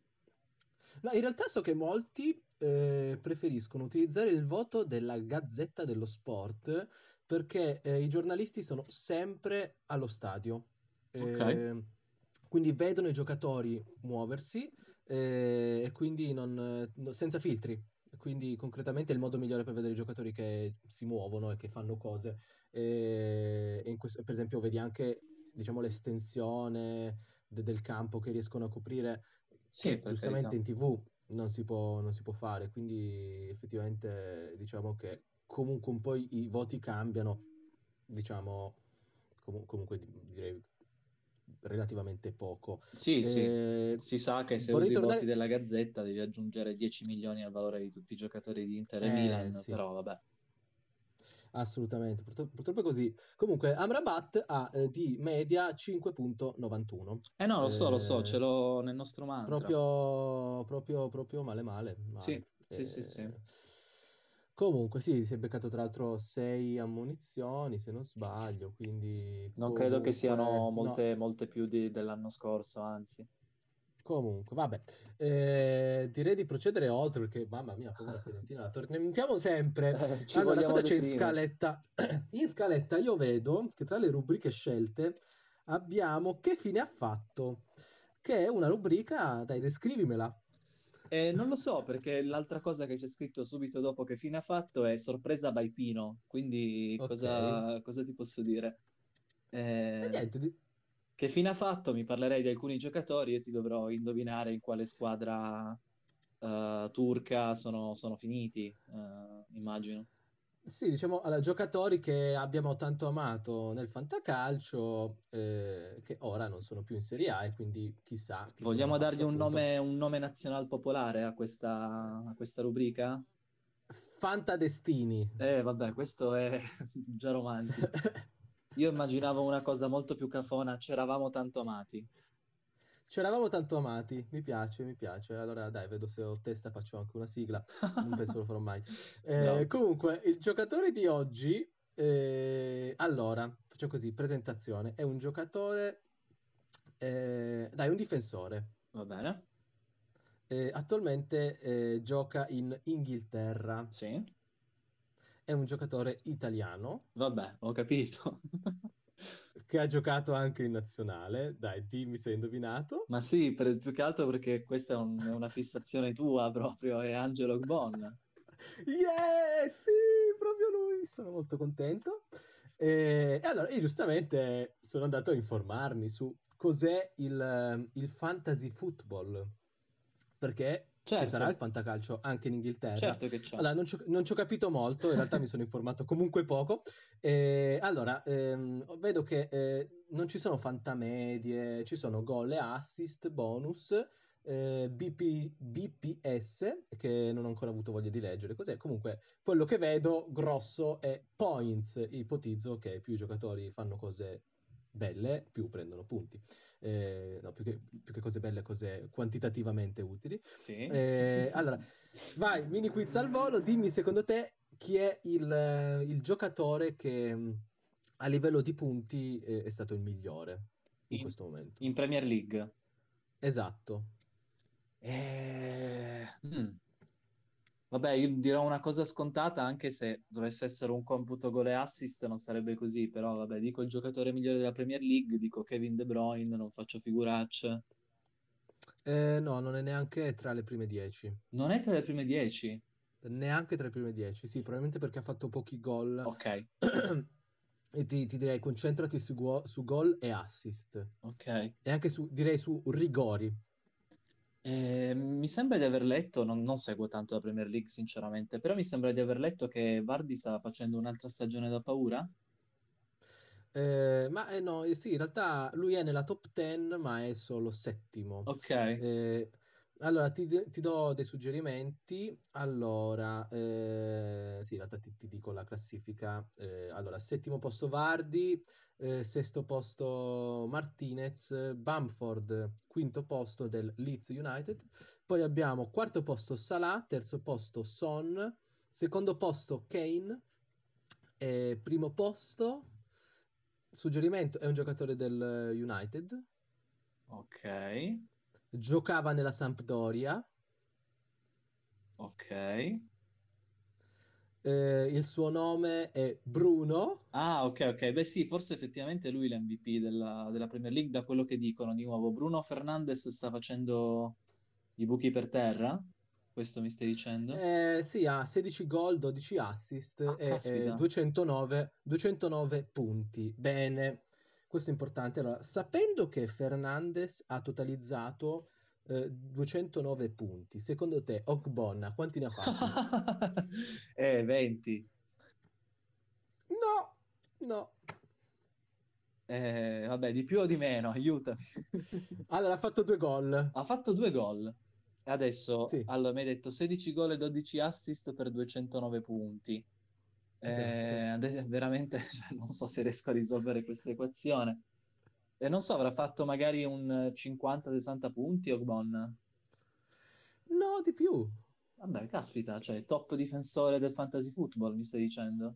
No, in realtà so che molti eh, preferiscono utilizzare il voto della Gazzetta dello Sport perché eh, i giornalisti sono sempre allo stadio. Okay. Eh, quindi vedono i giocatori muoversi eh, e quindi non, no, senza filtri. Quindi concretamente è il modo migliore per vedere i giocatori che si muovono e che fanno cose. E, e questo, per esempio vedi anche diciamo, l'estensione de- del campo che riescono a coprire sì, giustamente in tv non si, può, non si può fare, quindi effettivamente diciamo che comunque un po' i, i voti cambiano, diciamo com- comunque direi relativamente poco. Sì, eh, sì, si sa che se usi tornare... i voti della Gazzetta devi aggiungere 10 milioni al valore di tutti i giocatori di Inter e eh, Milan, sì. però vabbè. Assolutamente, purtroppo, purtroppo, è così. Comunque, Amrabat ha eh, di media 5.91. Eh no, lo so, lo so, ce l'ho nel nostro mantra. Proprio, proprio, proprio male male. male. Sì, sì, sì, sì. Eh, comunque sì, si è beccato tra l'altro 6 ammunizioni, se non sbaglio, quindi... Non comunque... credo che siano molte, no. molte più di, dell'anno scorso, anzi. Comunque, vabbè, eh, direi di procedere oltre perché, mamma mia, come la Fiorentina la torniamo sempre. Eh, ci allora, cosa c'è in scaletta? *clears throat* in scaletta io vedo che tra le rubriche scelte abbiamo Che fine ha fatto? Che è una rubrica, dai, descrivimela. Eh, non lo so, perché l'altra cosa che c'è scritto subito dopo che fine ha fatto è sorpresa by Pino, quindi okay. cosa, cosa, ti posso dire? Eh... Niente, di che fine ha fatto? Mi parlerei di alcuni giocatori, io ti dovrò indovinare in quale squadra uh, turca sono, sono finiti, uh, immagino. Sì, diciamo, allora, giocatori che abbiamo tanto amato nel fantacalcio, eh, che ora non sono più in Serie A e quindi chissà. Vogliamo dargli un nome, un nome nazional popolare a questa, a questa rubrica? Fantadestini. Eh, vabbè, questo è *laughs* già romantico. *laughs* Io immaginavo una cosa molto più cafona, c'eravamo tanto amati. C'eravamo tanto amati, mi piace, mi piace. Allora dai, vedo se ho testa, faccio anche una sigla, non penso lo farò mai. *laughs* Eh, no. Comunque, il giocatore di oggi, eh, allora, faccio così, presentazione, è un giocatore, eh, dai, un difensore. Va bene. Eh, attualmente eh, gioca in Inghilterra. Sì è un giocatore italiano. Vabbè, ho capito. che ha giocato anche in nazionale. Dai, dimmi se hai indovinato. Ma sì, per, più che altro perché questa è, un, è una fissazione tua proprio, è Angelo Gbon. Yeah, sì, proprio lui, sono molto contento. E, e, allora, io giustamente sono andato a informarmi su cos'è il, il fantasy football, perché Certo. Ci sarà il fantacalcio anche in Inghilterra. Certo che c'è. Allora, non, ci, non ci ho capito molto, in realtà mi sono informato comunque poco. Eh, allora, ehm, vedo che eh, non ci sono fantamedie, ci sono gol e assist, bonus, eh, BP, BPS, che non ho ancora avuto voglia di leggere. Cos'è? Comunque, quello che vedo grosso è points. Ipotizzo che più i giocatori fanno cose belle, più prendono punti. Eh, no, più che, più che, cose belle, cose quantitativamente utili. Sì. Eh, allora, vai, mini quiz al volo, dimmi secondo te chi è il, il giocatore che mm, a livello di punti è, è stato il migliore in, in, questo momento. In Premier League. Esatto. Eh... Hmm. Vabbè, io dirò una cosa scontata, anche se dovesse essere un computo gol e assist non sarebbe così, però vabbè, dico il giocatore migliore della Premier League, dico Kevin De Bruyne, non faccio figuracce. Eh, no, non è neanche tra le prime 10. Non è tra le prime 10? Neanche tra le prime 10, sì, probabilmente perché ha fatto pochi gol. Ok. e ti, ti, direi concentrati su, su gol e assist. Ok. E anche su, direi su rigori. Eh, mi sembra di aver letto, non, non, seguo tanto la Premier League sinceramente, però mi sembra di aver letto che Vardy sta facendo un'altra stagione da paura. Eh, ma eh, no, eh, sì, in realtà lui è nella top 10, ma è solo settimo. Ok. Eh, Allora, ti, ti do dei suggerimenti. Allora, eh, sì, in realtà ti, ti dico la classifica. Eh, allora, settimo posto Vardi, eh, sesto posto Martinez, Bamford, quinto posto del Leeds United. Poi abbiamo quarto posto Salah, terzo posto Son, secondo posto Kane, e primo posto, suggerimento, è un giocatore del United. Ok. Giocava nella Sampdoria. Ok. Eh, il suo nome è Bruno. Ah, ok, ok. Beh, sì, forse effettivamente lui è l'MVP della, della Premier League, da quello che dicono di nuovo. Bruno Fernandes sta facendo i buchi per terra. Questo mi stai dicendo? Eh, sì, ha 16 gol, 12 assist Ah, e eh, caspita. 209, 209 punti. Bene, questo è importante. Allora, sapendo che Fernandes ha totalizzato eh, 209 punti, secondo te Ogbonna quanti ne ha fatti? *laughs* Eh, 20. No, no. Eh, vabbè, di più o di meno, aiutami. *laughs* Allora, ha fatto due gol. Ha fatto due gol. E Adesso, Sì, allora, mi hai detto 16 gol e 12 assist per 209 punti. Eh, esatto. adesso veramente *laughs* cioè, non so se riesco a risolvere questa equazione. E non so, avrà fatto magari un 50-60 punti Ogbon. No, di più. Vabbè, caspita, cioè top difensore del fantasy football, mi stai dicendo?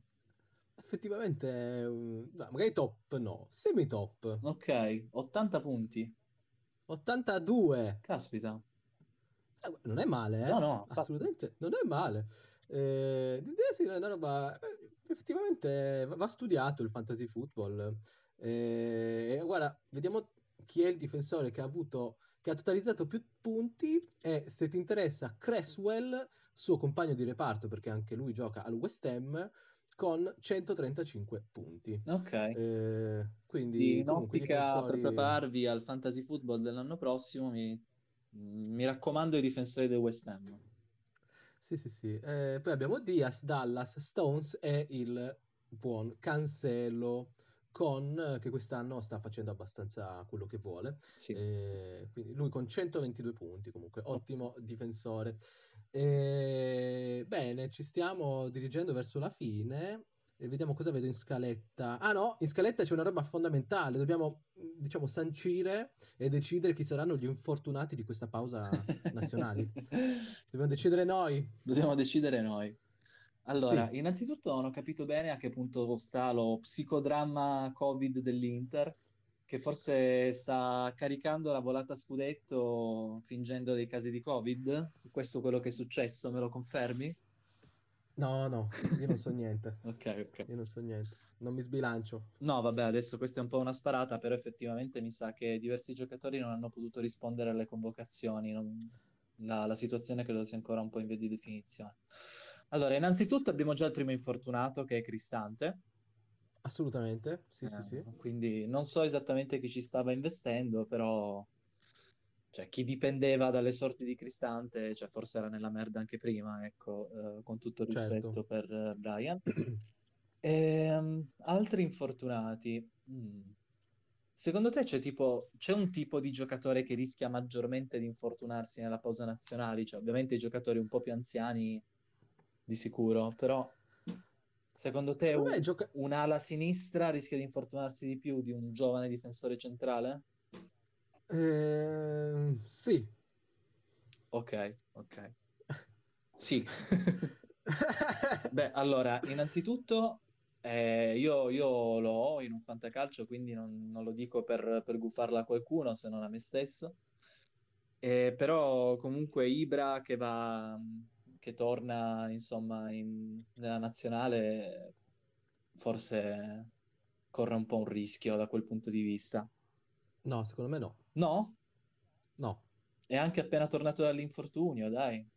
Effettivamente, un- no, magari top no, semi-top. Ok, 80 punti. 82. Caspita. Eh, non è male, No, eh? no, infatti. Assolutamente, non è male. Eh, sì, è una roba, eh, effettivamente va studiato il fantasy football. Eh, guarda, vediamo chi è il difensore che ha avuto, che ha totalizzato più punti e se ti interessa Cresswell, suo compagno di reparto, perché anche lui gioca al West Ham, con 135 punti. Ok. Eh, quindi in comunque ottica per difensori... prepararvi al fantasy football dell'anno prossimo, mi, mi raccomando i difensori del West Ham. Sì, sì, sì. Eh, poi abbiamo Diaz, Dallas, Stones e il buon Cancelo con, che quest'anno sta facendo abbastanza quello che vuole. Sì. Eh, quindi lui con 122 punti, comunque, ottimo difensore. Eh, bene, ci stiamo dirigendo verso la fine e vediamo cosa vedo in scaletta. Ah no, in scaletta c'è una roba fondamentale. Dobbiamo, diciamo, sancire e decidere chi saranno gli infortunati di questa pausa *laughs* nazionali. Dobbiamo decidere noi. Dobbiamo decidere noi. Allora, Sì. innanzitutto non ho capito bene a che punto sta lo psicodramma Covid dell'Inter, che forse sta caricando la volata scudetto fingendo dei casi di Covid. Questo è quello che è successo, me lo confermi? No, no, io non so *laughs* niente. Ok, ok. Io non so niente. Non mi sbilancio. No, vabbè, adesso questa è un po' una sparata, però effettivamente mi sa che diversi giocatori non hanno potuto rispondere alle convocazioni. non- La, la situazione credo sia ancora un po' in via di definizione. Allora, innanzitutto abbiamo già il primo infortunato che è Cristante. Assolutamente. Sì, sì, sì. Eh, quindi non so esattamente chi ci stava investendo, però cioè, chi dipendeva dalle sorti di Cristante, cioè, forse era nella merda anche prima, ecco, eh, con tutto il rispetto Certo. per eh, Brian. *clears throat* Ehm, altri infortunati. Mm. Secondo te c'è tipo, c'è un tipo di giocatore che rischia maggiormente di infortunarsi nella pausa nazionale? Cioè, ovviamente i giocatori un po' più anziani di sicuro, però secondo te Secondo un- gioca... un'ala sinistra rischia di infortunarsi di più di un giovane difensore centrale? Ehm, sì. Ok, ok. Sì. *laughs* Beh, allora, innanzitutto eh, io, io lo ho in un fantacalcio, quindi non, non lo dico per, per gufarla a qualcuno, se non a me stesso. Eh, però comunque Ibra che va, che torna insomma in- nella nazionale, forse corre un po' un rischio da quel punto di vista. No, secondo me no. No? No, È anche appena tornato dall'infortunio, dai.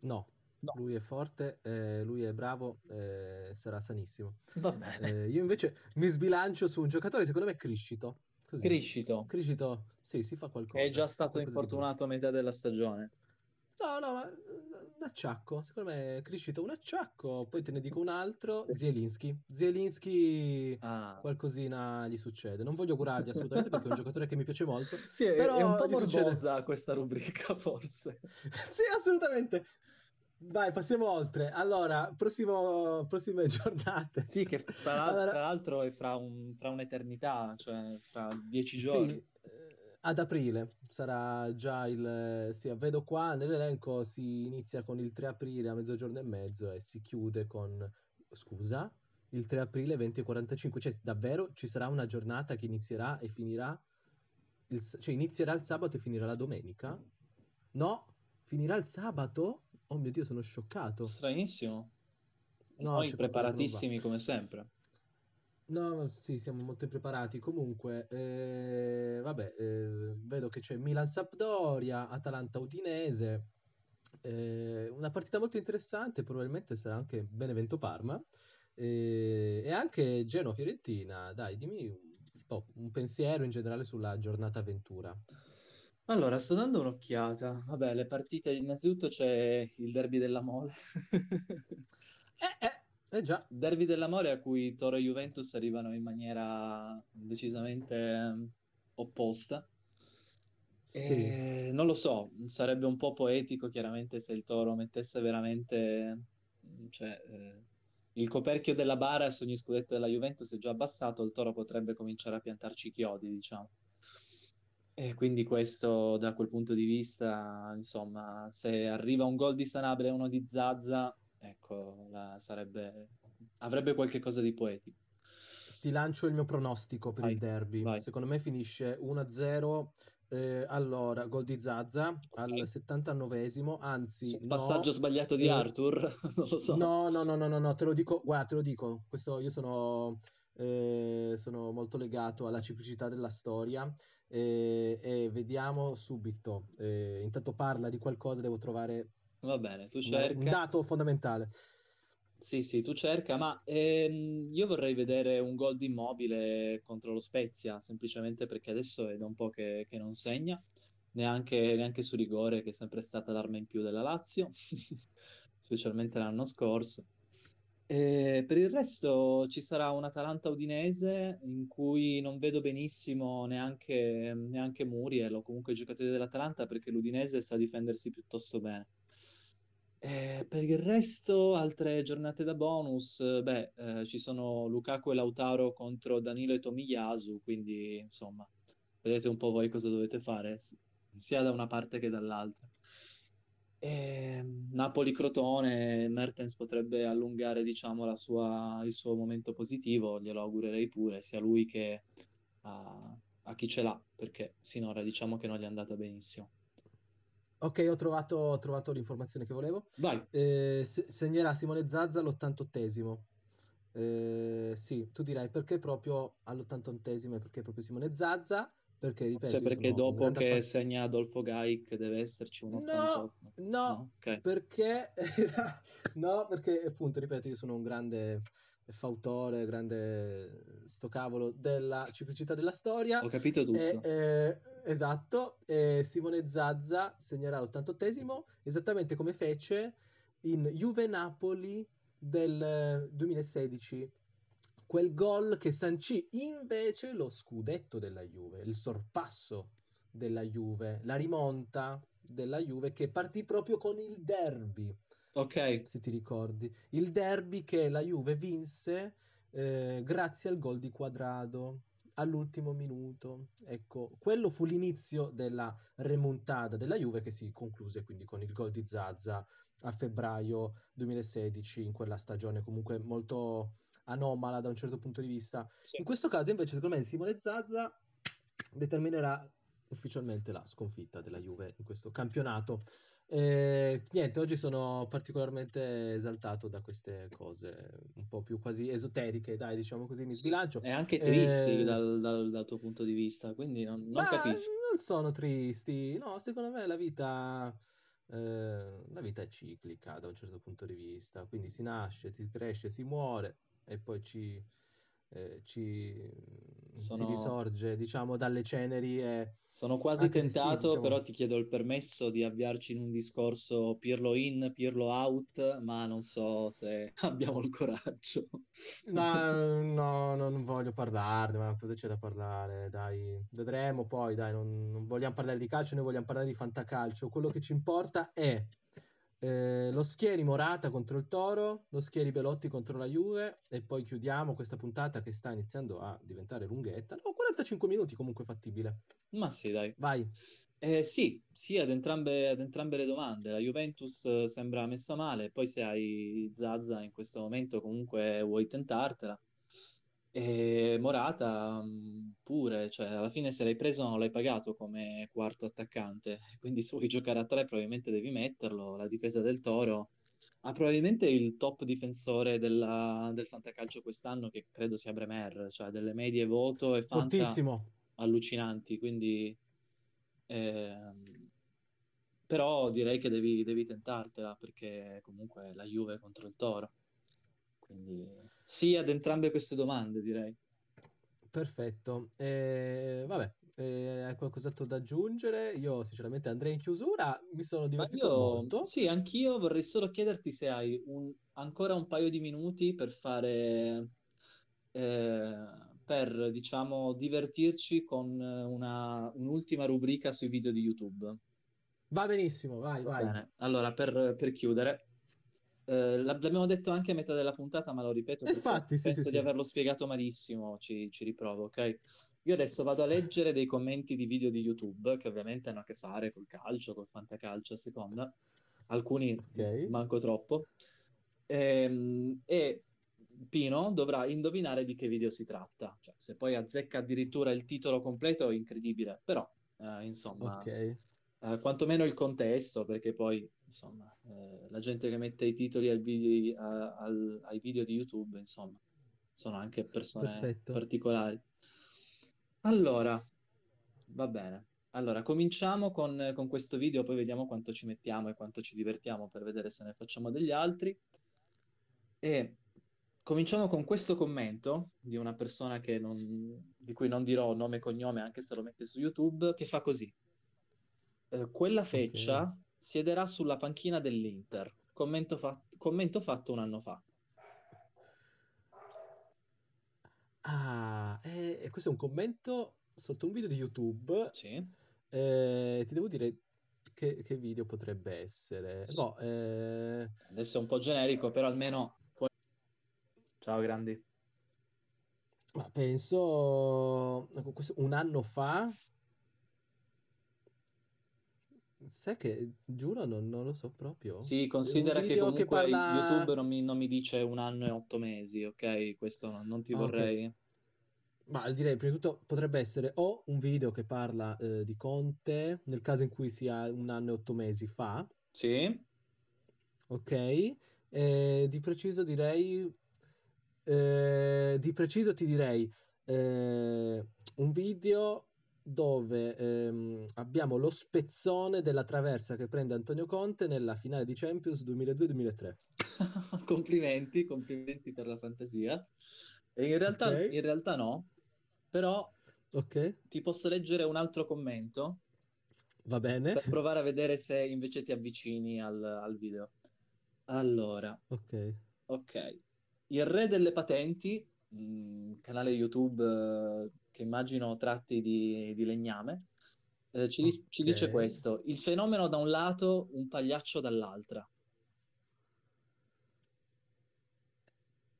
no. No, Lui è forte, eh, lui è bravo, eh, sarà sanissimo. va bene. Eh, io invece mi sbilancio su un giocatore, secondo me Criscito. Così. Criscito, Criscito, sì, si fa che è qualcosa. già stato qualcosa infortunato a metà della stagione. No, no, ma un acciacco. Secondo me è cresciuto un acciacco. Poi te ne dico un altro. Sì. Zielinski. Zielinski Ah. qualcosina gli succede. Non voglio curargli assolutamente perché è un *laughs* giocatore che mi piace molto. Sì, Però è un po' gli succede- morbosa questa rubrica, *laughs* forse. *laughs* Sì, assolutamente. Vai, passiamo oltre. Allora, prossimo, prossime giornate. Sì, che tra, l'al- Allora, tra l'altro è fra, un- fra un'eternità, cioè fra dieci giorni. Sì, eh, ad aprile sarà già il... Sì, vedo qua nell'elenco si inizia con il 3 aprile a mezzogiorno e mezzo e si chiude con... Scusa? Il 3 aprile 20.45. Cioè, davvero ci sarà una giornata che inizierà e finirà... il Cioè, inizierà il sabato e finirà la domenica? No? Finirà il sabato? Oh mio Dio, sono scioccato. Stranissimo. No, Noi preparatissimi come sempre. No, sì, siamo molto impreparati. Comunque, eh, vabbè, eh, vedo che c'è Milan-Sampdoria, Atalanta-Udinese, eh, una partita molto interessante, probabilmente sarà anche Benevento-Parma, eh, e anche Genoa-Fiorentina. Dai, dimmi un po', un pensiero in generale sulla giornata avventura. Allora, sto dando un'occhiata. Vabbè, le partite, innanzitutto c'è il derby della Mole. *laughs* Eh, eh, eh già, Derby della Mole a cui Toro e Juventus arrivano in maniera decisamente ehm, opposta. sì. E non lo so, sarebbe un po' poetico chiaramente se il Toro mettesse veramente, cioè, eh, il coperchio della bara su ogni scudetto della Juventus è già abbassato, il Toro potrebbe cominciare a piantarci chiodi, diciamo. E quindi questo, da quel punto di vista, insomma, se arriva un gol di Sanabria e uno di Zazza, ecco, la- sarebbe, avrebbe qualche cosa di poetico. Ti lancio il mio pronostico per Vai, il derby. vai. Secondo me finisce 1-0. eh, allora, gol di Zazza al Ok. 79esimo, anzi Sul no, passaggio sbagliato di eh, Arthur, *laughs* non lo so. no, no, no, no, no, no, te lo dico, guarda, te lo dico, questo io sono, eh, sono molto legato alla ciclicità della storia eh, e vediamo subito. Eh, intanto parla di qualcosa, devo trovare Va bene, tu un, un cerca. dato fondamentale. Sì, sì, tu cerca, ma ehm, io vorrei vedere un gol di Immobile contro lo Spezia, semplicemente perché adesso è da un po' che, che non segna, neanche, neanche su rigore, che è sempre stata l'arma in più della Lazio, *laughs* specialmente l'anno scorso. E per il resto ci sarà un Atalanta-Udinese in cui non vedo benissimo neanche, neanche Muriel o comunque i giocatori dell'Atalanta perché l'Udinese sa difendersi piuttosto bene. Eh, per il resto, altre giornate da bonus, eh, beh, eh, ci sono Lukaku e Lautaro contro Danilo e Tomiyasu, quindi insomma, vedete un po' voi cosa dovete fare, sia da una parte che dall'altra. E, Napoli-Crotone, Mertens potrebbe allungare, diciamo, sua- il suo momento positivo, glielo augurerei pure, sia lui che a, a chi ce l'ha, perché sinora diciamo che non gli è andata benissimo. Ok, ho trovato, ho trovato l'informazione che volevo. Vai. Eh, se- segnerà Simone Zazza all'88esimo. Eh, sì, tu dirai perché proprio all'88esimo e perché proprio Simone Zazza? Perché, ripeto, Forse io perché dopo che appass- segna Adolfo Gaik deve esserci un No, 88. no, No? Ok. perché *laughs* no, perché appunto, ripeto, io sono un grande fautore, grande sto cavolo della ciclicità della storia. Ho capito E, tutto. eh, esatto, e Simone Zazza segnerà l'88esimo, esattamente come fece in Juve-Napoli del eh, 2016. Quel gol che sancì invece lo scudetto della Juve, il sorpasso della Juve, la rimonta della Juve che partì proprio con il derby Ok, se ti ricordi, il derby che la Juve vinse eh, grazie al gol di Quadrado all'ultimo minuto. Ecco, quello fu l'inizio della remontada della Juve che si concluse quindi con il gol di Zazza a febbraio 2016 in quella stagione comunque molto anomala da un certo punto di vista. sì. In questo caso invece secondo me Simone Zazza determinerà ufficialmente la sconfitta della Juve in questo campionato. Eh, niente, oggi sono particolarmente esaltato da queste cose un po' più quasi esoteriche, dai, diciamo così, mi sbilancio. E anche tristi Eh, dal, dal- dal tuo punto di vista, quindi non, non capisco. non sono tristi, no, secondo me la vita, eh, la vita è ciclica da un certo punto di vista, quindi si nasce, si cresce, si muore e poi ci eh, ci Sono- si risorge, diciamo, dalle ceneri e Sono quasi se sì, tentato, diciamo, però ti chiedo il permesso di avviarci in un discorso Pirlo in, Pirlo out, ma non so se *laughs* abbiamo il coraggio. no, no, no, non voglio parlarne, ma cosa c'è da parlare? Dai, vedremo poi, dai, non, non vogliamo parlare di calcio, noi vogliamo parlare di fantacalcio. Quello che ci importa è eh, lo schieri Morata contro il Toro, lo schieri Belotti contro la Juve e poi chiudiamo questa puntata che sta iniziando a diventare lunghetta. No, 45 minuti comunque fattibile. Ma sì, dai. Vai. Eh, sì, sì, ad entrambe, ad entrambe le domande. La Juventus eh, sembra messa male, poi se hai Zaza in questo momento comunque vuoi tentartela. E Morata mh, pure, cioè alla fine se l'hai preso non l'hai pagato come quarto attaccante, *laughs* quindi se vuoi giocare a tre probabilmente devi metterlo. La difesa del Toro ha probabilmente il top difensore della- del fantacalcio quest'anno che credo sia Bremer, cioè delle medie voto e fanta Fortissimo. allucinanti, quindi ehm, però direi che devi, devi tentartela perché comunque la Juve contro il Toro. Quindi sì ad entrambe queste domande, direi. Perfetto. Eh, vabbè, eh, hai qualcos'altro da aggiungere? Io sinceramente andrei in chiusura, mi sono divertito io molto. sì, anch'io vorrei solo chiederti se hai un- ancora un paio di minuti per fare eh, per diciamo divertirci con una, un'ultima rubrica sui video di YouTube. Va benissimo, vai, Va vai. bene, allora per, per chiudere, eh, l'ab- l'abbiamo detto anche a metà della puntata, ma lo ripeto Infatti, sì, penso sì, di sì. averlo spiegato malissimo, ci, ci riprovo, ok? Io adesso vado a leggere dei commenti di video di YouTube, che ovviamente hanno a che fare col calcio, col fantacalcio a seconda, alcuni Ok. manco troppo, Ehm, e Pino dovrà indovinare di che video si tratta, cioè, se poi azzecca addirittura il titolo completo, incredibile, però eh, insomma Ok. Eh, quantomeno il contesto, perché poi, insomma, eh, la gente che mette i titoli al video- a- al- ai video di YouTube, insomma, sono anche persone Perfetto. particolari. Allora, va bene. Allora, cominciamo con, con questo video, poi vediamo quanto ci mettiamo e quanto ci divertiamo per vedere se ne facciamo degli altri. E cominciamo con questo commento di una persona che non- di cui non dirò nome e cognome, anche se lo mette su YouTube, che fa così. Eh, quella feccia Ok. siederà sulla panchina dell'Inter. Commento, fa- commento fatto un anno fa. Ah, e, e questo è un commento sotto un video di YouTube. Sì, Eh, ti devo dire che, che video potrebbe essere. sì. No, eh, Adesso è un po' generico, però almeno... Ciao, grandi. ma penso ecco, un anno fa. Sai che giuro, non, non lo so proprio. Sì, considera che video che comunque parla. YouTube non mi, non mi dice un anno e otto mesi, ok? Questo non, non ti Ah, vorrei... Ma direi prima di tutto potrebbe essere o un video che parla eh, di Conte, nel caso in cui sia un anno e otto mesi fa, Sì? ok? Eh, di preciso direi, eh, di preciso ti direi eh, un video dove ehm, abbiamo lo spezzone della traversa che prende Antonio Conte nella finale di Champions 2002-2003. *laughs* Complimenti, complimenti per la fantasia. E in realtà, Ok? in realtà no, però Ok? ti posso leggere un altro commento Va bene? per provare a vedere se invece ti avvicini al, al video. Allora, Ok. ok. Il re delle patenti, mh, canale YouTube eh, che immagino tratti di, di legname, eh, ci, di- ci dice questo: il fenomeno da un lato, un pagliaccio dall'altra.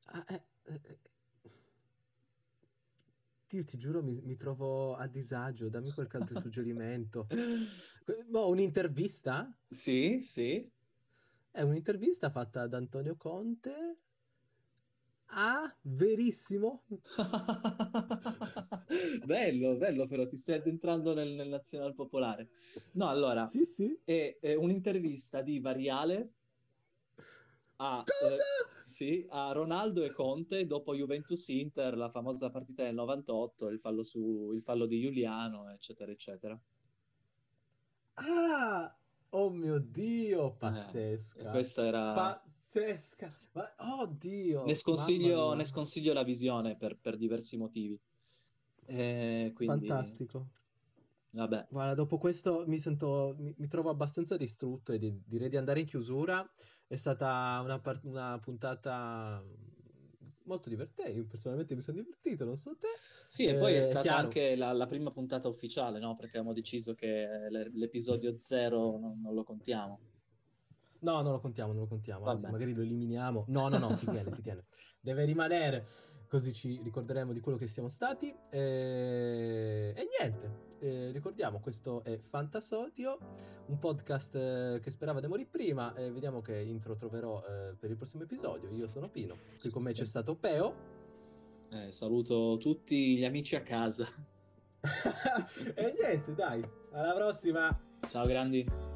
Ah, eh, eh, eh. Io ti giuro, mi, mi trovo a disagio, dammi qualche altro *laughs* suggerimento. Boh, un'intervista? Sì, sì. È un'intervista fatta da Antonio Conte a Verissimo. *laughs* Bello, bello però, ti stai addentrando nel, nel nazional popolare. No, allora, Sì, sì. è, è un'intervista di Variale a, Cosa? eh, sì, a Ronaldo e Conte dopo Juventus-Inter, la famosa partita del 98, il fallo, su, il fallo di Giuliano, eccetera, eccetera. Ah, oh mio Dio, Eh, pazzesca. questa era... pazzesca. Ma, oddio. Ne sconsiglio, ne sconsiglio la visione per, per diversi motivi. Eh, quindi... Fantastico. Vabbè. Guarda, dopo questo mi sento, mi, mi trovo abbastanza distrutto e di- direi di andare in chiusura. È stata una, par- una puntata molto divertente. Io personalmente mi sono divertito, non so te. Sì, e poi è Eh, stata chiaro. anche la, la prima puntata ufficiale, no? Perché abbiamo deciso che l'e- l'episodio zero non, non lo contiamo. No, non lo contiamo, non lo contiamo. Anzi, Vabbè. magari lo eliminiamo. No, no, no, si *laughs* tiene, si tiene. Deve rimanere. Così ci ricorderemo di quello che siamo stati. E, e niente. Eh, ricordiamo, questo è Fantasodio, un podcast eh, che sperava di morire prima. E vediamo che intro troverò eh, per il prossimo episodio. Io sono Pino. Qui Sì, con me sì. c'è stato Peo. Eh, saluto tutti gli amici a casa. *laughs* e niente, dai. Alla prossima. Ciao grandi.